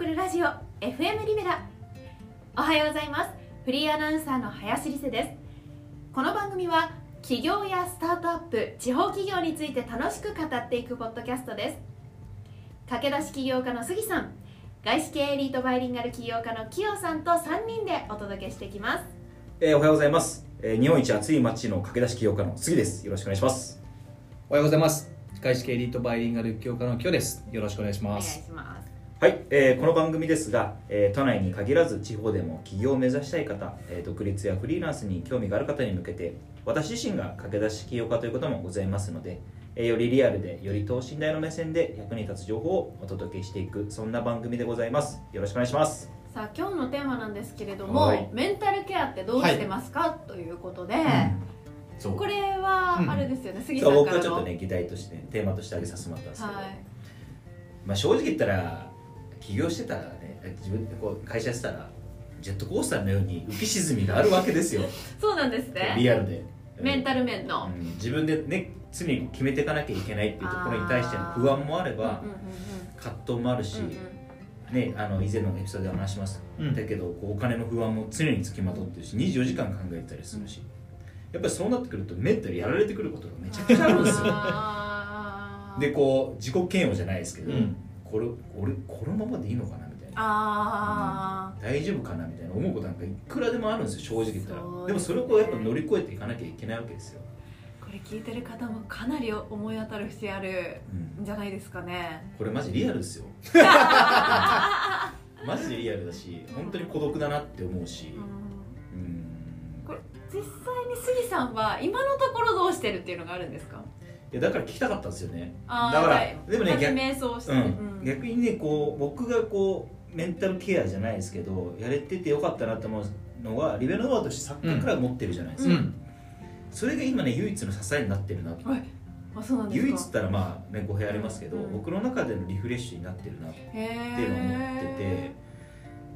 送るラジオ FM リベラ。おはようございます。フリーアナウンサーの林理瀬です。この番組は企業やスタートアップ地方企業について楽しく語っていくポッドキャストです。駆け出し起業家の杉さん外資系エリートバイリンガル起業家のキヨさんと3人でお届けしていきます。えー、おはようございます、えー、日本一暑い街の駆け出し起業家の杉です。よろしくお願いします。おはようございます。外資系エリートバイリンガル教科の今日です。よろしくお願いしお願いますしますはい、えーこの番組ですが、えー都内に限らず地方でも起業を目指したい方、えー独立やフリーランスに興味がある方に向けて私自身が駆け出し起業家ということもございますので、えーよりリアルでより等身大の目線で役に立つ情報をお届けしていくそんな番組でございます。よろしくお願いします。さあ今日のテーマなんですけれども、はい。メンタルケアってどうしてますか、ということで、そう。これはうんあれですよね、杉さそうんからの僕はちょっとね議題として、ね、テーマとして挙げさせてもらったんですけど、はい。まあ、正直言ったら起業してたらね。自分でこう会社してたらジェットコースターのように浮き沈みがあるわけですよ。そうなんですね。リアルで。メンタル面の、うん。自分でね常に決めていかなきゃいけないっていうところに対しての不安もあればうんうん葛藤もあるし、うんうん。ね、あの以前のエピソードで話します、うん。だけどこうお金の不安も常につきまとってるし24時間考えたりするし、やっぱりそうなってくるとメンタルやられてくることがめちゃくちゃあるんですよ。でこう自己嫌悪じゃないですけど、うんこれ俺このままでいいのかなみたいな。あ大丈夫かなみたいな思うことなんかいくらでもあるんですよ正直言ったら。そうでもそれをこうやっぱ乗り越えていかなきゃいけないわけですよ、ーこれ聞いてる方もかなり思い当たる節あるうん。んじゃないですかね。これマジリアルですよ。マジでリアルだし本当に孤独だなって思うし。うん。うん。これ実際に杉さんは今のところどうしてるっていうのがあるんですか？いやだから聞きたかったんですよね。だからはい。でもね逆,、瞑想して、ううん。ん、逆にねこう僕がこうメンタルケアじゃないですけどやれててよかったなと思うのはリベルノアとして作家から持ってるじゃないですか、うん。それが今ね唯一の支えになってるなはい。唯一ったらまあね語弊ありますけど、うん。僕の中でのリフレッシュになってるなっへていうのを思ってて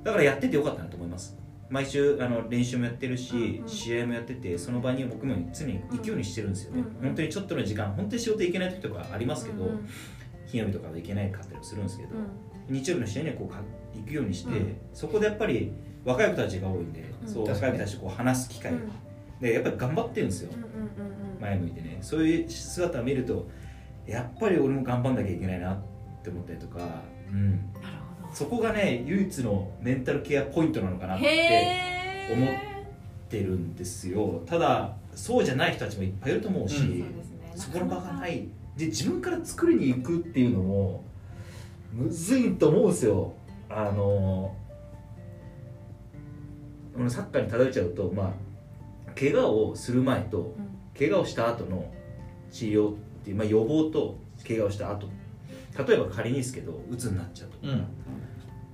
だからやっててよかったなと思います毎週あの練習もやってるし、うんうん。試合もやっててその場に僕も常に行くようにしてるんですよね、うんうん。本当にちょっとの時間本当に仕事行けない時とかありますけど、うんうん。金曜日とかで行けないかったりもするんですけど、うん。日曜日の試合にはこうか行くようにして、うんそこでやっぱり若い子たちが多いんで、うん。そう若い子たちとこう話す機会が、うん。でやっぱり頑張ってるんですよ、うんうんうんうん。前向いてね。そういう姿を見るとやっぱり俺も頑張んなきゃいけないなって思ったりとか、うん、なるほどそこがね唯一のメンタルケアポイントなのかなって思ってるんですよ。ただそうじゃない人たちもいっぱいいると思うし、うん。そうね。そこの場がない。で自分から作りに行くっていうのもむずいと思うんですよ。あのこのサッカーに例えちゃうとまあ怪我をする前とうん。怪我をした後の治療っていう、まあ、予防と怪我をした後。例えば仮にですけどうつになっちゃうと。か、うん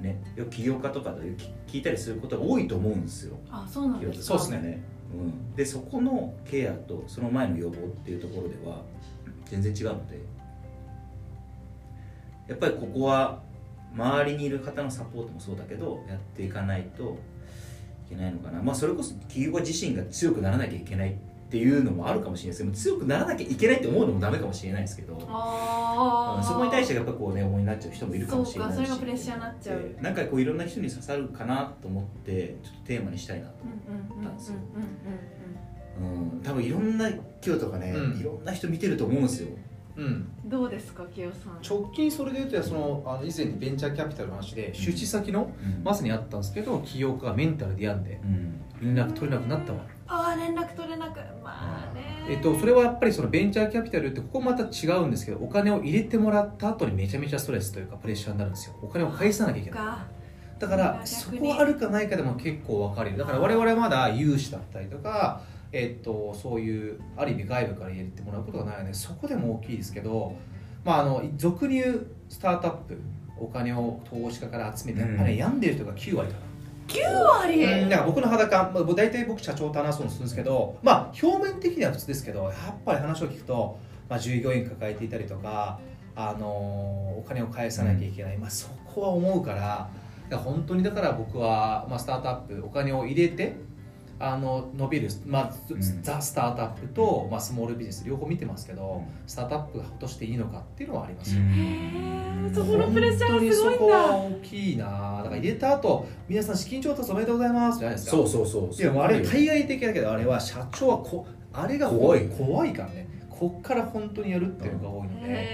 ねよく起業家とかで聞聞いたりすることが多いと思うんですよ。あそうなんですか？そうですね。うん、でそこのケアとその前の予防っていうところでは全然違うので。やっぱりここは周りにいる方のサポートもそうだけどやっていかないといけないのかな。まあそれこそ企業家自身が強くならなきゃいけないっていうのもあるかもしれないです。けど強くならなきゃいけないって思うのもダメかもしれないですけど。うんそこに対してやっぱこうね思いになっちゃう人もいるかもしれないし。そうかそれがプレッシャーになっちゃう。でなんかこういろんな人に刺さるかなと思ってちょっとテーマにしたいなとうんうんうんうんたんですようんうん。うん、多分いろんな今日とかね、うん。いろんな人見てると思うんですよ。うん。うんどうですか清さん？直近それで言うとそのあの以前にベンチャーキャピタルの話で出資先のまさにあったんですけど起業家がメンタルで病んでうん、連絡取れなくなったわああ連絡取れなくまあね。えっと、それはやっぱりそのベンチャーキャピタルってここまた違うんですけどお金を入れてもらった後にめちゃめちゃストレスというかプレッシャーになるんですよ。お金を返さなきゃいけない。かだからそこはあるかないかでも結構分かれるだから我々はまだ融資だったりとか、えっと、そういうある意味外部から入れてもらうことがないのでそこでも大きいですけど、まあ、あの俗に言うスタートアップお金を投資家から集めてやっぱり、ね病んでる人が9割か。な9割。うんだから僕の肌感、まあ、大体僕社長と話そうとするんですけどまあ表面的には普通ですけどやっぱり話を聞くと、まあ、従業員抱えていたりとか、あのーお金を返さなきゃいけない、まあ、そこは思うからだから本当にだから僕は、まあ、スタートアップお金を入れてあの伸びる、まあうん。ザ・スタートアップと、まあ、スモールビジネス両方見てますけど、うん。スタートアップが落としていいのかっていうのはありますよ、へーそこのプレッシャーがすごいんだ。本当にそこは大きいな。だから入れた後皆さん資金調達おめでとうございます。じゃないですかそうそうそう。いやもうあれ対外的だけどあれは社長はこあれが怖い怖いからね。こっから本当にやるっていうのが多いので、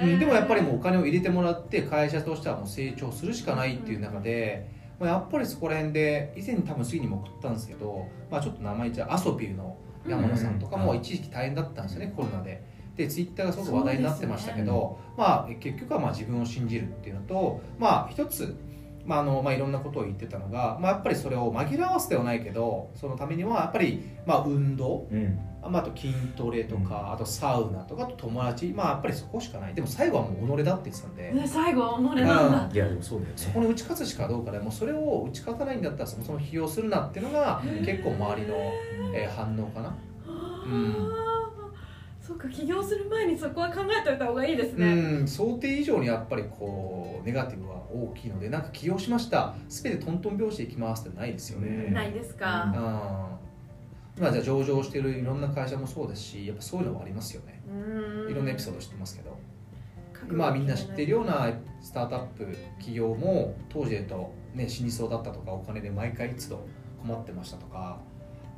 うん、でもやっぱりもうお金を入れてもらって会社としてはもう成長するしかないっていう中で、まあ、やっぱりそこら辺で以前多分次にも送ったんですけど、まあ、ちょっと名前言っちゃうアソビューの山野さんとかもうん一時期大変だったんですよね、コロナで。でツイッターがすごく話題になってましたけど、まあ、結局はまあ自分を信じるっていうのと、まあ、一つ、まああのまあ、いろんなことを言ってたのが、まあ、やっぱりそれを紛らわせではないけどそのためにはやっぱり、まあ、運動うんまあ、あと筋トレとか、あとサウナとかあと友達。まあやっぱりそこしかない。でも最後はもう己だって言ってたんで、ね最後は己なんだ。いやでもそうだよね。そこに打ち勝つしかどうか。でもうそれを打ち勝たないんだったらそもそも起用するなっていうのがうん。結構周りの、えー反応かな、あー。そうか起業する前にそこは考えておいた方がいいですね、うん。想定以上にやっぱりこうネガティブは大きいのでなんか起用しました。全てトントン拍子でいきますってないですよね、うん。ないですか、あーまあじゃあ上場してるいろんな会社もそうですしやっぱそういうのはありますよね。うん。いろんなエピソード知ってます。けど覚悟まあみんな知ってるようなスタートアップ企業も当時で言うと、ね、死にそうだったとかお金で毎回都度困ってましたとか、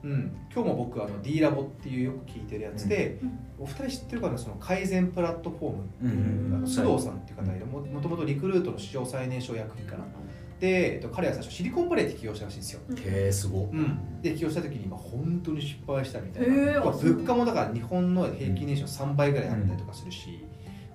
うん、今日も僕あの D ラボっていうよく聞いてるやつで、うん。お二人知ってるかなその改善プラットフォームっていう、うん。あの須藤さんっていう方がいる。ももともとリクルートの史上最年少役員かな彼は最初シリコンバレーで起業したらしいんですよ。へえすごうん、で起業した時に今本当に失敗したみたいな、まあ物価もだから日本の平均年収の3倍ぐらいあったりとかするし、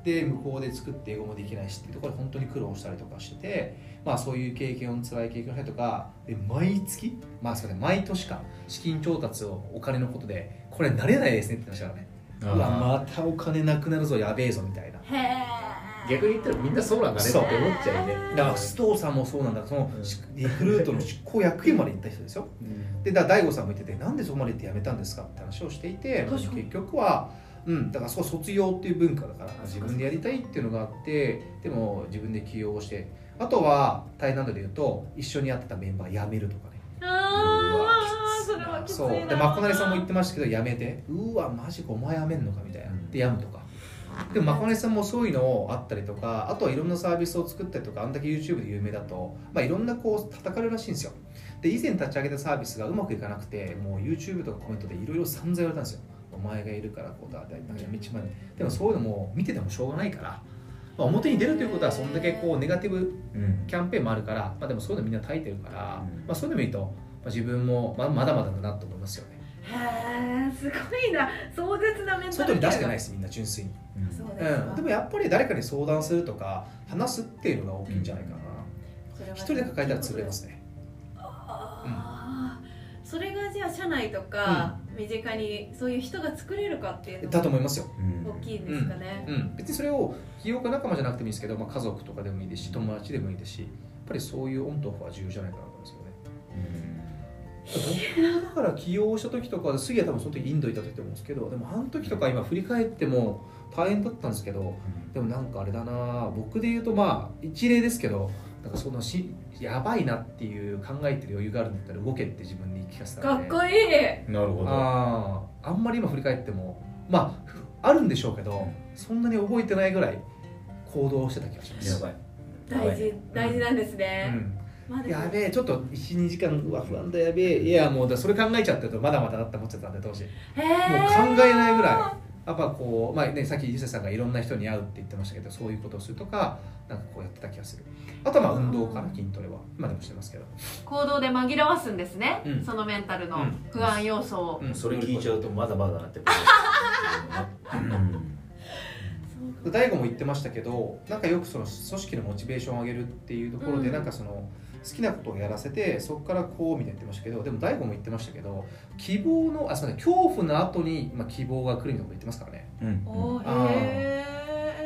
で向こうで作って英語もできないしっていうところで本当に苦労したりとかしてて、まあ、そういう経験を辛い経験をしたりとかで毎月まあすみません毎年か資金調達をお金のことでこれ慣れないですねって言ってましたからね。うわまたお金なくなるぞやべえぞみたいな。へえ逆に言ったらみんなそうなんだねって思っちゃうね。だから須藤さんもそうなんだ。そのうん。リクルートの執行役員まで行った人ですよでだから大悟さんも言っててなんでそこまで行って辞めたんですか？って話をしていて結局は、うん、だからそう卒業っていう文化だから自分でやりたいっていうのがあってでも自分で起用してあとはタイナンドで言うと一緒にやってたメンバー辞めるとかね。ああそれはきついそう。なでまこなりさんも言ってましたけど辞めてうわマジかお前辞めんのか？みたいな。で辞むとかでもまこねさんもそういうのあったりとかあとはいろんなサービスを作ったりとかあんだけ YouTube で有名だと、まあ、いろんなこう叩かれるらしいんですよ。で以前立ち上げたサービスがうまくいかなくてもう YouTube とかコメントでいろいろ散々言われたんですよ。お前がいるからこうだだなんか道まで。でもそういうのも見ててもしょうがないから、まあ、表に出るということはそんだけこうネガティブうん。キャンペーンもあるから、まあ、でもそういうのみんな耐えてるから、うん。まあ、そういうの見ると、まあ、自分もままだまだだなと思いますよねへえすごいな。壮絶なメンタル外に出してないいですみんな純粋に。ですかうん、でもやっぱり誰かに相談するとか話すっていうのが大きいんじゃないかな、それは一人で抱えたら潰れますね。それがじゃあ社内とか身近にそういう人が作れるかっていうのだとも思いますよ、うん。大きいんですかね、うん、別にそれを起業家仲間じゃなくてもいいですけど、まあ、家族とかでもいいですし友達でもいいですしやっぱりそういうオンとオフは重要じゃないかなと思いますよね僕だから起業した時とか杉は多分その時インドいた時と思うんですけどでもあの時とか今振り返っても大変だったんですけどでもなんかあれだな僕で言うとまあ一例ですけどなんかそのしやばいなっていう考えてる余裕があるんだったら動けって自分に聞かせたかっこいい。なるほど。あーあんまり今振り返ってもまあふあるんでしょうけどそんなに覚えてないぐらい行動してた気がします。やばい。大事大事なんですうね、ん。まあでもやべえちょっと12時間うわ不安だやべえ。いやもうだそれ考えちゃってるとまだまだだって思っちゃったんで当時へもうー考えないぐらい。やっぱこう、まあね、さっきゆせさんがいろんな人に会うって言ってましたけどそういうことをするとかなんかこうやってた気がする。あとはまあ運動かな筋トレは今でもしてますけど、行動で紛らわすんですね、うん。そのメンタルのうん。不安要素を、うん。それ聞いちゃうとまだまだなって大悟も言ってましたけどなんかよくその組織のモチベーションを上げるっていうところで、うん。なんかその好きなことをやらせてそこからこうみたいな言ってましたけどでも大悟も言ってましたけど希望のあすみません恐怖の後に、まあ、希望が来るみたいなこと言ってますからね。うん。あーへ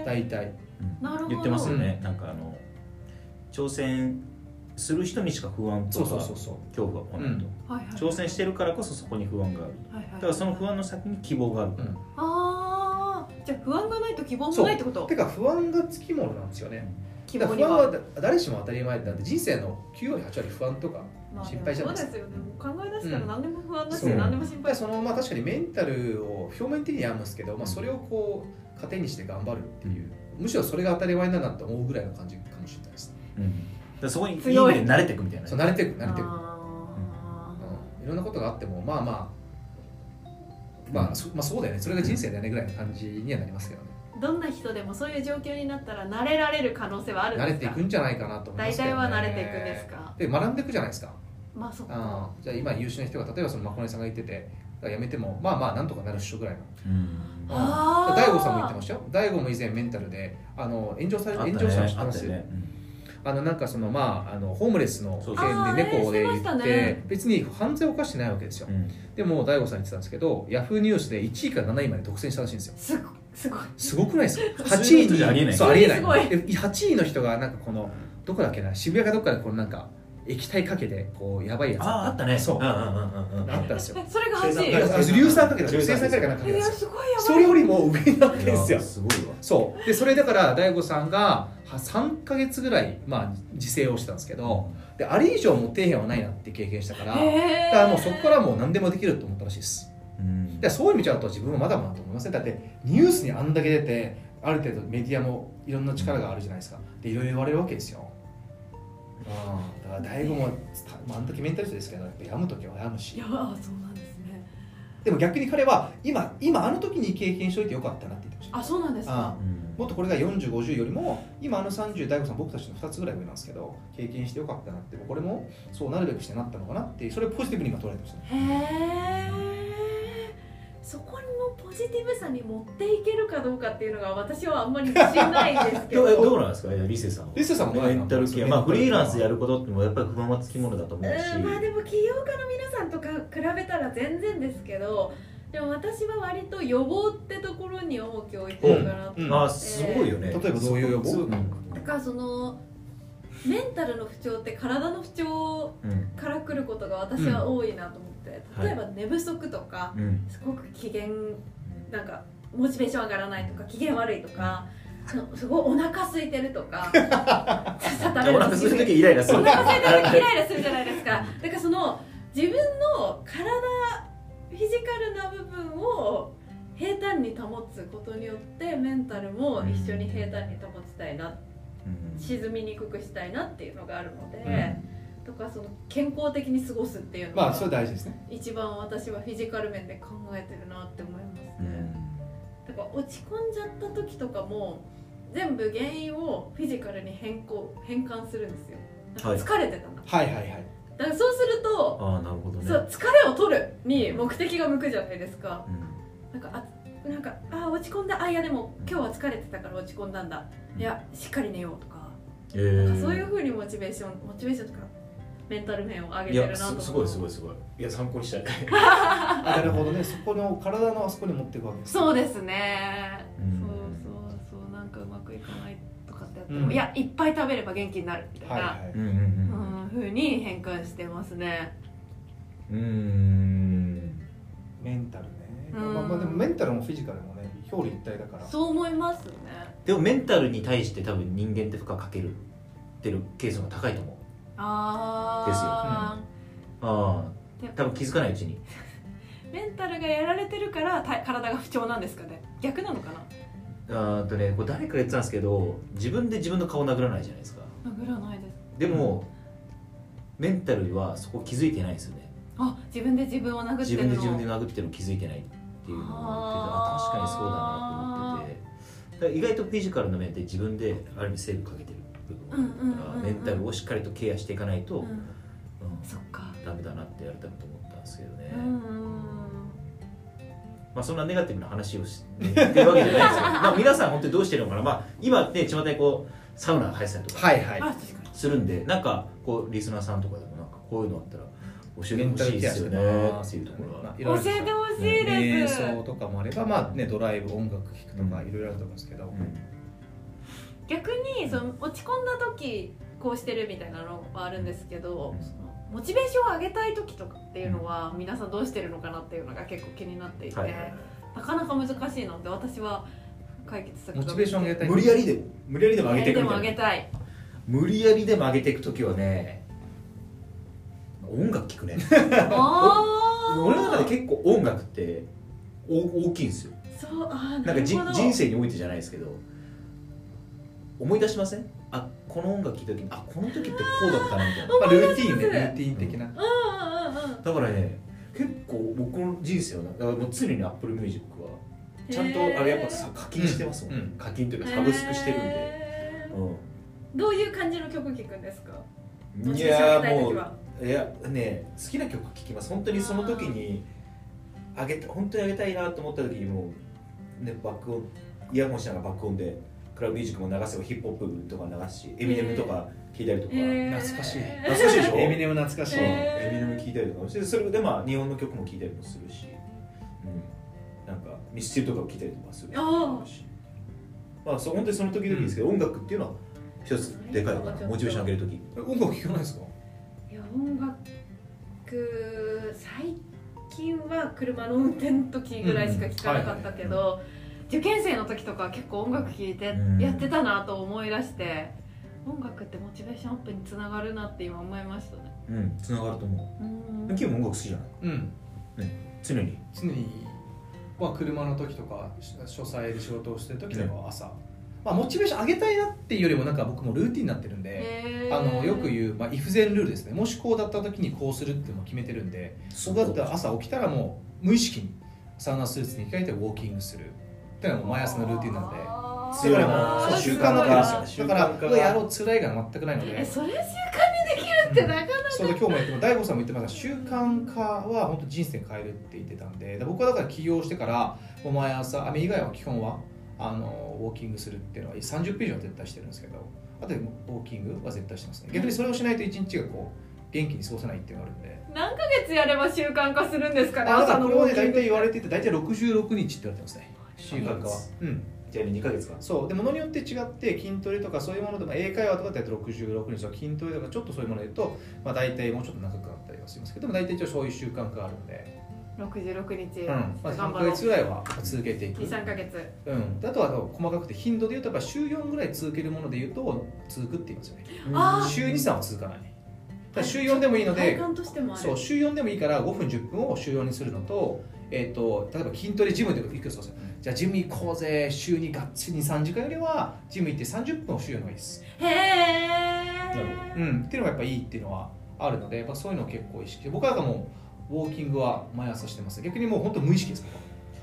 ー。大体。うんなるほど。言ってますよね。なんかあの挑戦する人にしか不安とかそうそうそうそう。恐怖が来ないと。はいはい。挑戦してるからこそそこに不安がある。はいはい。だからその不安の先に希望があるからああじゃあ不安がないと希望もないってこと？てか不安がつきものなんですよね。希だから不望には。安は誰しも当たり前なんで人生の9割8割不安とかまあ心配じゃないですか。そうですよね。もう考え出したら何でも不安だし、そう。何でも心配。そのまあ確かにメンタルを表面的には病むんですけど、まあ、それをこう糧にして頑張るっていう、むしろそれが当たり前だなって思うぐらいの感じかもしれないです、うん、だからそこにい。い意味で強い慣れていくみたいな。そう慣れていく慣れていく、あうん、いろんなことがあってもまあまあまあそ,、まあ、そうだよね。それが人生だよねぐらいの感じにはなりますけどね。ーどんな人でもそういう状況になったら慣れられる可能性はあるんですか？慣れていくんじゃないかなと思いま大すけど、ね、体は慣れていくんですか？で学んでいくじゃないですか。まあそっか。あーじゃあ今優秀な人が例えばそのまこねさんが言ってて辞めてもまあまあなんとかなるっしょぐらいの。うん。あー大悟さんも言ってましたよ。大悟も以前メンタルであの炎上されあったね。炎上したの知っね。あのなんかそのまああのホームレスのそう件そう。で猫であーしてました言って、ね。別に犯罪を犯してないわけですよ、うん。でも大悟さん言ってたんですけどヤフーニュースで1位から7位まで独占したらしいんですよ。すごすごい。すごくないですか？8普通の位に人じゃありえない。そうありえない。すごい。で8位の人がなんかこのどこだっけな？渋谷かどっかでこのなんか液体かけてこうやばいやつ。あああったね。そう。うんうんうんうんうん。あったんですよ。えそれが8位？硫酸かけた硫酸かけたなんかかけたんいやですよすごいやばい。それよりも上になってるんですよ。すごいわ。そう。でそれだから大悟さんがは3か月ぐらい、まあ、自制をしてたんですけどであれ以上も底辺はないなって経験したからだからもうそこからもう何でもできると思ったらしいですうん。でそういう意味じゃうと自分はまだまだと思いません。だってニュースにあんだけ出てある程度メディアもいろんな力があるじゃないですか。でいろいろ言われるわけですよ。うん。だから大悟も、まあ、あの時メンタリストですけどやっぱ病む時は病むし。いやあそうなんですね。でも逆に彼は今今あの時に経験しといてよかったなって言ってました。あそうなんですか。うん。もっとこれが4050よりも今あの30大悟さん僕たちの2つぐらい上なんですけど経験してよかったなってこれもそうなるべくしてなったのかなってそれをポジティブに今捉えてましたね。へえそこのポジティブさに持っていけるかどうかっていうのが私はあんまり自信ないですけど。うどどうなんですか？いやリセさんは。リセさんもメンタル系。まあフリーランスやるることってもやっぱり不安はつきものだと思うし。うんまあでも起業家の皆さんとか比べたら全然ですけどでも私は割と予防ってところに重きを置いてるかなって、うんあーすごいよね。例えばどういう予防？うん。だからそのメンタルの不調って体の不調うんから来ることが私は多いなと思って、うん例えば寝不足とか、うん。すごく機嫌なんかモチベーション上がらないとか機嫌悪いとかすごいお腹空いてるとか お腹する時イライラするお腹空いてる時イライラするじゃないですか。だからその自分の体フィジカルな部分を平坦に保つことによってメンタルも一緒に平坦に保ちたいなうん。沈みにくくしたいなっていうのがあるので、うんとかその健康的に過ごすっていうのがまあそれ大事ですね。一番私はフィジカル面で考えてるなって思いますね、うん。だから落ち込んじゃった時とかも全部原因をフィジカルに変更変換するんですよ。はい。疲れてたんだ、はいはいはい。だからそうすると、ああなるほどね。そう疲れを取るに目的が向くじゃないですか。うん。なんかあなんかあ落ち込んだ。あいやでも今日は疲れてたから落ち込んだんだ。いやしっかり寝ようとか。えなんかーそういうふうにモチベーションモチベーションとかメンタル面を上げてるなと思う。すすごいすごいすごい。いや参考にしたい。あ なるほどね。そこの体のあそこに持っていくわけですそうですね、うん。そうそうそう。なんかうまくいかないとかってやっても、うん。いやいっぱい食べれば元気になるみたいな、はいはい。うんうんうん、ふうに変換してますね。うん。うんメンタルね。うん。まあまあでもメンタルもフィジカルもね表裏一体だから。そう思いますね。でもメンタルに対して多分人間って負荷かけるってるケースが高いと思うああであ多分気づかないうちに。ー メンタルがやられてるからた体が不調なんですかね？逆なのかな？あとねこれ誰かが言ってたんですけど自分で自分の顔殴らないじゃないですか。殴らないです。でも、メンタルはそこ気づいてないですよね。あ自分で自分を殴って自るの。分で自分で殴ってるの気づいてないっていうのをあ確かにそうだなと思ってて。意外とフィジカルの面って自分である意味セーブかけてる部分があるからうんうんうんうんメンタルをしっかりとケアしていかないと、うんうんそっか。ダメだなってやりたいと思ったんですけどね、うんうんまあ、そんなネガティブな話をしてるわけじゃないですけど まあ皆さん本当にどうしてるのかな、まあ、今ね巷でこうサウナが流行ってたりとかするんでなんかこうリスナーさんとかでもなんかこういうのあったら教えてほしいですよねっていうところは。教えてほしいです、瞑想とかもあればまあねドライブ音楽聴くとかうん。いろいろあると思うんですけど、逆にその落ち込んだ時こうしてるみたいなのはあるんですけど、うん。そのモチベーションを上げたい時とかっていうのは皆さんどうしてるのかなっていうのが結構気になっていて、はいなかなか難しいので私は解決策がモチベーション上げたい。無理やりで無理やりでも上げていくみたい。な上げたい無理やりでも上げていく時はね音楽聴くね。あ俺の中で結構音楽ってお大きいんですよ。そうあーなんか人生においてじゃないですけど思い出しません？あこの音楽聴いた時にあこの時ってこうだったなみたいな。まあ、ルーティンねルーティン的な、だからね結構僕の人生はだからもう常に Apple Music はちゃんとあれやっぱさ課金してますもん、うん課金というかサブスクしてるんで、うどういう感じの曲聴くんですか？ん、いやーもういやね好きな曲聴きます。本当にその時にあげた本当にあげたいなと思った時にもうね爆音イヤホンしながら爆音でクラブミュージックも流せばヒップホップとか流すしエミネムとか聴いたりとか、懐かしい。懐かしいでしょ？エミネム懐かしい、エミネム聴いたりとかしてそれでまあ日本の曲も聴いたりもするし、うん、なんかミスチルとかも聴いたりとかするあしまあそう本当にその時々ですけど、音楽っていうのは一つでかいかなモチベーション上げる時。音楽聴かないですか？いや音楽最近は車の運転の時ぐらいしか聴かなかったけうん。ど受験生の時とか結構音楽聴いてうん。やってたなと思い出して音楽ってモチベーションアップにつながるなって今思いましたね。うんつながると思う。ん。うキムも音楽好きじゃない？うん。常に。常に、まあ、車の時とか書斎で仕事をしてる時でも朝、まあ、モチベーション上げたいなっていうよりもなんか僕もルーティンになってるんで、あのよく言う、まあ、イフゼンルールですね。もしこうだった時にこうするっていうのを決めてるんで僕だったら朝起きたらもう無意識にサウナスーツに着替えてウォーキングするっていうのがもう毎朝のルーティンなんで。あー。強いなもう習習慣になってるんですよ。だからやろう辛いが全くないので。えそれ習慣にできるってなかなか。そうで今日も言っても大悟さんも言ってました。習慣化は本当人生変えるって言ってたんで。で僕はだから起業してからもう毎朝雨以外は基本はあのウォーキングするっていうのは30分以上は絶対してるんですけどあとでウォーキングは絶対してますね。逆にそれをしないと一日がこう元気に過ごせないっていうのがあるんで。何ヶ月やれば習慣化するんですかねあだからこれはねウォーキング大体言われていて大体66日って言われてますね習慣化はうん。じゃあ2ヶ月か。そう。でものによって違って筋トレとかそういうものでも英会話とかだと66日とか筋トレとかちょっとそういうもので言うと、まあ、大体もうちょっと長くなったりはしますけどでも大体一応そういう習慣化があるので、66日、うん。まあ、3ヶ頑張ろう。月ぐらいは続けていく、23ヶ月。うん、であとは細かくて頻度で言うとやっぱ週4ぐらい続けるもので言うと続くって言いますよね。週23は続かない。週4でもいいので体感としてもある。そう週4でもいいから5分10分を週4にするのと,、えー、と例えば筋トレジムで行くそうですよじゃあジム行こうぜ。週にがっつり3時間よりはジム行って30分を週4の方がいいです。へえなるうん、っていうのがやっぱいいっていうのはあるのでやっぱそういうのを結構意識。して僕はなんかもうウォーキングは毎朝してます。逆にもう本当無意識です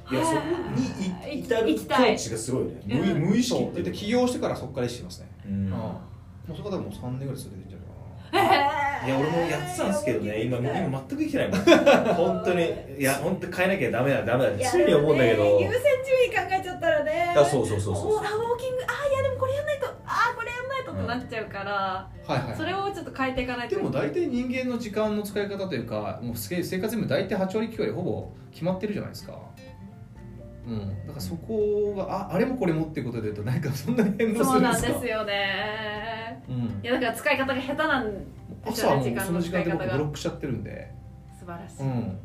僕いやそこに行きたい。コーチがすごいね。無うん。無意識って。で起業してからそこから意識してますね、うん。うん。もうそこでもう3年ぐらい続けてんじゃないへえいや俺もやってたんですけどね今今全くできてないもん。本当に。いや本当に変えなきゃダメだダメだ。って常に思うんだけど。優先順位考えちゃったらね。あそうそうそうそう。おあウォーキングあいやでもこれやんないとあこれやんないとってなっちゃうから、はいはい。それをちょっと変えていかないとでも大体人間の時間の使い方というかもう生生活にも大体8割9割ほぼ決まってるじゃないですか。うん、だからそこがああれもこれもっていうことで言うとなんかそんなに変動すそうなんるんですか？ですよね。うん。いやだから使い方が下手なんです朝はもうよね時間のその時間で僕ブロックしちゃってるんで。素晴らしい、うん、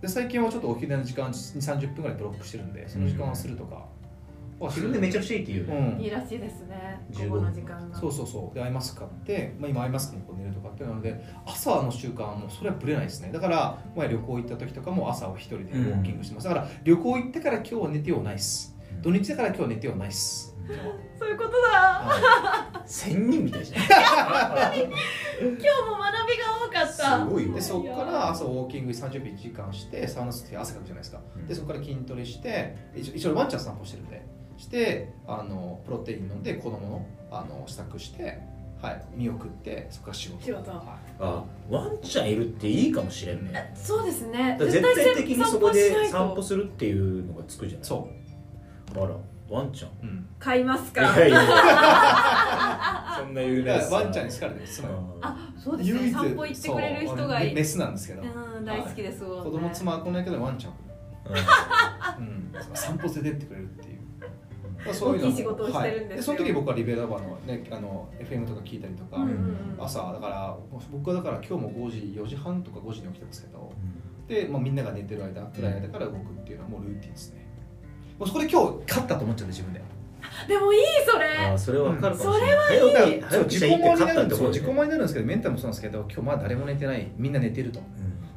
で最近はちょっとお昼寝の時間2 3 0分ぐらいブロックしてるんでその時間はするとか、は自分でめちゃくくちゃいいって言ううね。ん。いいらしいですね。15午後の時間が。そうそうそう。でアイマスク買って、まあ、今アイマスクにこう寝るとかっていうので朝の習慣はもうそれはぶれないですね。だから前旅行行った時とかも朝は一人でウォーキングしてます、だから旅行行ってから今日は寝てようないっす。土日だから今日は寝てようないっす。そういうことだ。は仙人みたいじゃん 今日も学びが多かった。すごいでそこから朝ウォーキング30分1時間してサウナ吸って汗かくじゃないですか。でそこから筋トレして一応一応ワンちゃん散歩してるんでしてあのプロテイン飲んで子供のあの支度して、はい、見送ってそこから仕事。仕事。はあワンちゃんいるっていいかもしれんね。そうですね。ら絶対的にそこで散散歩するっていうのがつくじゃないい、そあらワンちゃん。う、うん、買いますか。いやいや そんな言うだねからワンちゃんに好かれてる妻があそうですね。散歩行ってくれる人がいい。そうメスなんですけど、うん大好きですもんね。子供妻は来ないけどワンちゃん、うん。うん、散歩連れてってくれるっていう。まあそういう大きい仕事をしてるんですよ。はい、その時僕はリベラバーの,、ね、あの FM とか聞いたりとか、うんうんうん。朝だから僕はだから今日も5時4時半とか5時に起きてますけどで、まあ、みんなが寝てる間暗い間から動くっていうのはもうルーティンですね。もうそこで今日勝ったと思っちゃって自分で。でもいいそあれーそれは分かるかもしれそれない、そう自己早起きしたらいいって満になるんです自己満になるんですけどメンタルもそうなんですけど今日まだ誰も寝てない。みんな寝てると。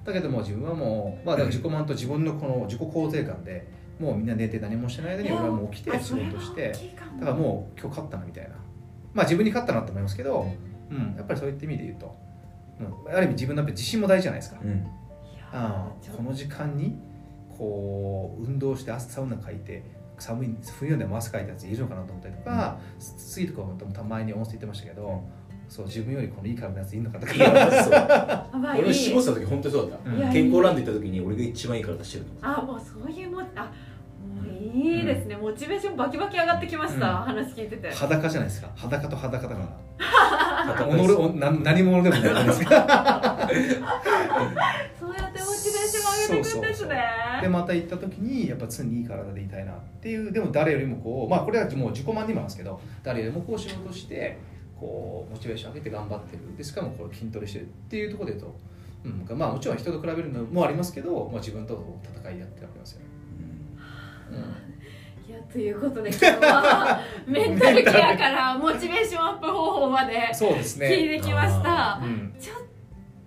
だけども自分はもう、まあ、だから自己満と自分のこの自己肯定感でもうみんな寝て何もしてない間に俺はもう起きて仕事してだからもう今日勝ったなみたいな。まあ自分に勝ったなと思いますけど、うん、やっぱりそういった意味で言うと、うん、ある意味自分のやっぱ自信も大事じゃないですか、うん。あこの時間にこう運動して朝サウナかいて寒い冬でも汗かいたやついるのかなと思ったりとか、次とかもたまに温泉行ってましたけど、そう自分よりこのいい体のやついるのかとか。俺絞ってた時本当にそうだった、健康ランド行った時に俺が一番いい体してると思あもうそういうもあもういいですね、モチベーションバキバキ上がってきました、うん。話聞いてて。裸じゃないですか。裸と裸だから。う 己おな何者でもないです。か そうやってモチベーション上げていくんですね。でまた行った時にやっぱ常にいい体でいたいなっていうでも誰よりもこうまあこれはもう自己満にもなんですけど誰よりもこう仕事してこうモチベーション上げて頑張ってる。でしかもこう筋トレしてるっていうところで言うと、うん、まあもちろん人と比べるのもありますけど、まあ、自分と戦いやってるわけですよね、いやということで今日は メンタルケアからモチベーションアップ方法までうん、そうですね、聞いてきました、うん、ちょ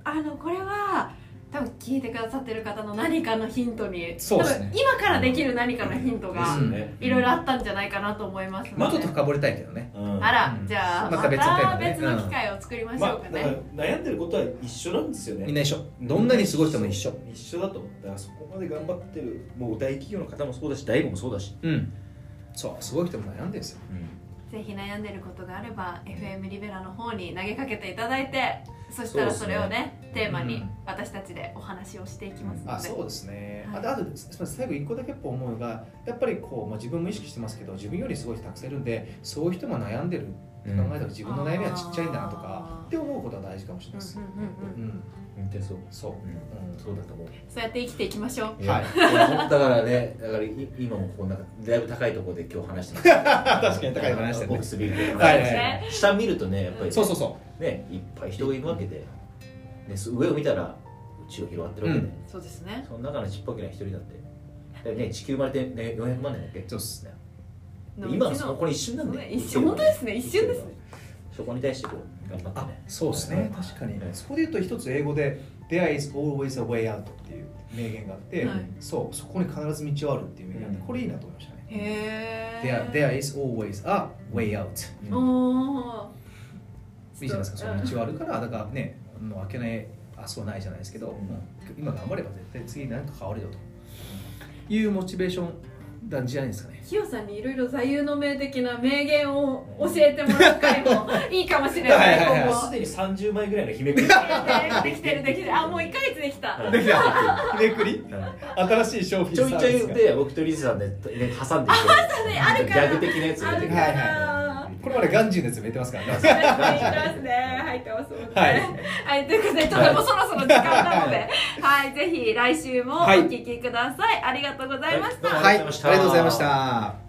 あのこれは多分聞いてくださってる方の何かのヒントにそうですね。多分今からできる何かのヒントでがいろいろあったんじゃないかなと思いますもうので、ちょっと深掘りたいけどね。うん。あら、うん。じゃあまた別の機会を作りましまあょうかだからね、悩んでることは一緒なんですよね。みんな一緒どんなにすごい人も一緒。一緒だとだからそこまで頑張ってるもう大企業の方もそうだし大悟もそうだし、うん。そうすごい人も悩んでるんですよ。ぜひ悩んでることがあれば FM リベラの方に投げかけていただいてそしたらそれをねテーマにうん。私たちでお話をしていきますので、あそうですね、はい。あと最後一個だけやっぱ思うのがやっぱりこう、まあ、自分も意識してますけど自分よりすごい人たくさんいるんでそういう人も悩んでるって考えたら自分の悩みはちっちゃいんだなとかって思うことは大事かもしれないです、うんうんうんうん。うん本当にそう、そう、うん。うん。そうだと思う。そうやって生きていきましょう。はい。だからねだからい今もこうなんかだいぶ高いところで今日話してます。確かに高いとこ話してるねはいはいはい。下見るとねやっぱりそうそうそねいっぱい人がいるわけで、ね、す上を見たら宇宙が広がってるわけで、そうですね。その中のちっぽけな一人だって。でね地球生まれて、ね、400万年だっけ？うそうっすね。今のそのこれ一瞬なんで、ね一瞬本当ですね。一瞬ですね。そこに対してこう頑張って。あねそうですね。確かに。はい。そこで言うと一つ英語で「There is always a way out」っていう名言があって、はい。そうそこに必ず道はあるっていう名言があってうん。これいいなと思いましたね。へ There, え there is always a way out うん。おーいいじゃないですか。その道はあるからだからねもう開けない明日はないじゃないですけど、うん。今頑張れば絶対次何か変わるよと。いうモチベーションなんじゃないですかね。キヨさんにいろいろ座右の銘的な名言を教えてもらう回も いいかもしれないはいはいはい。今後。すでに30枚ぐらいの日めくり。できてるできてるあもう1ヶ月できた。はいできた。ひねくり？はい新しい商品ちょいちょいで僕とリズさんで、ね、挟んでいくあるから。ギャグ的なやつを入れてくるあるはいからこれまでガンジーのやつも言ってますからね。入ってますね。入ってますもんねはい。はい、ということでちょっともうそろそろ時間なので。はいぜひ来週もおはい。聞きください、ありがとうございました、はいはいありがとうございました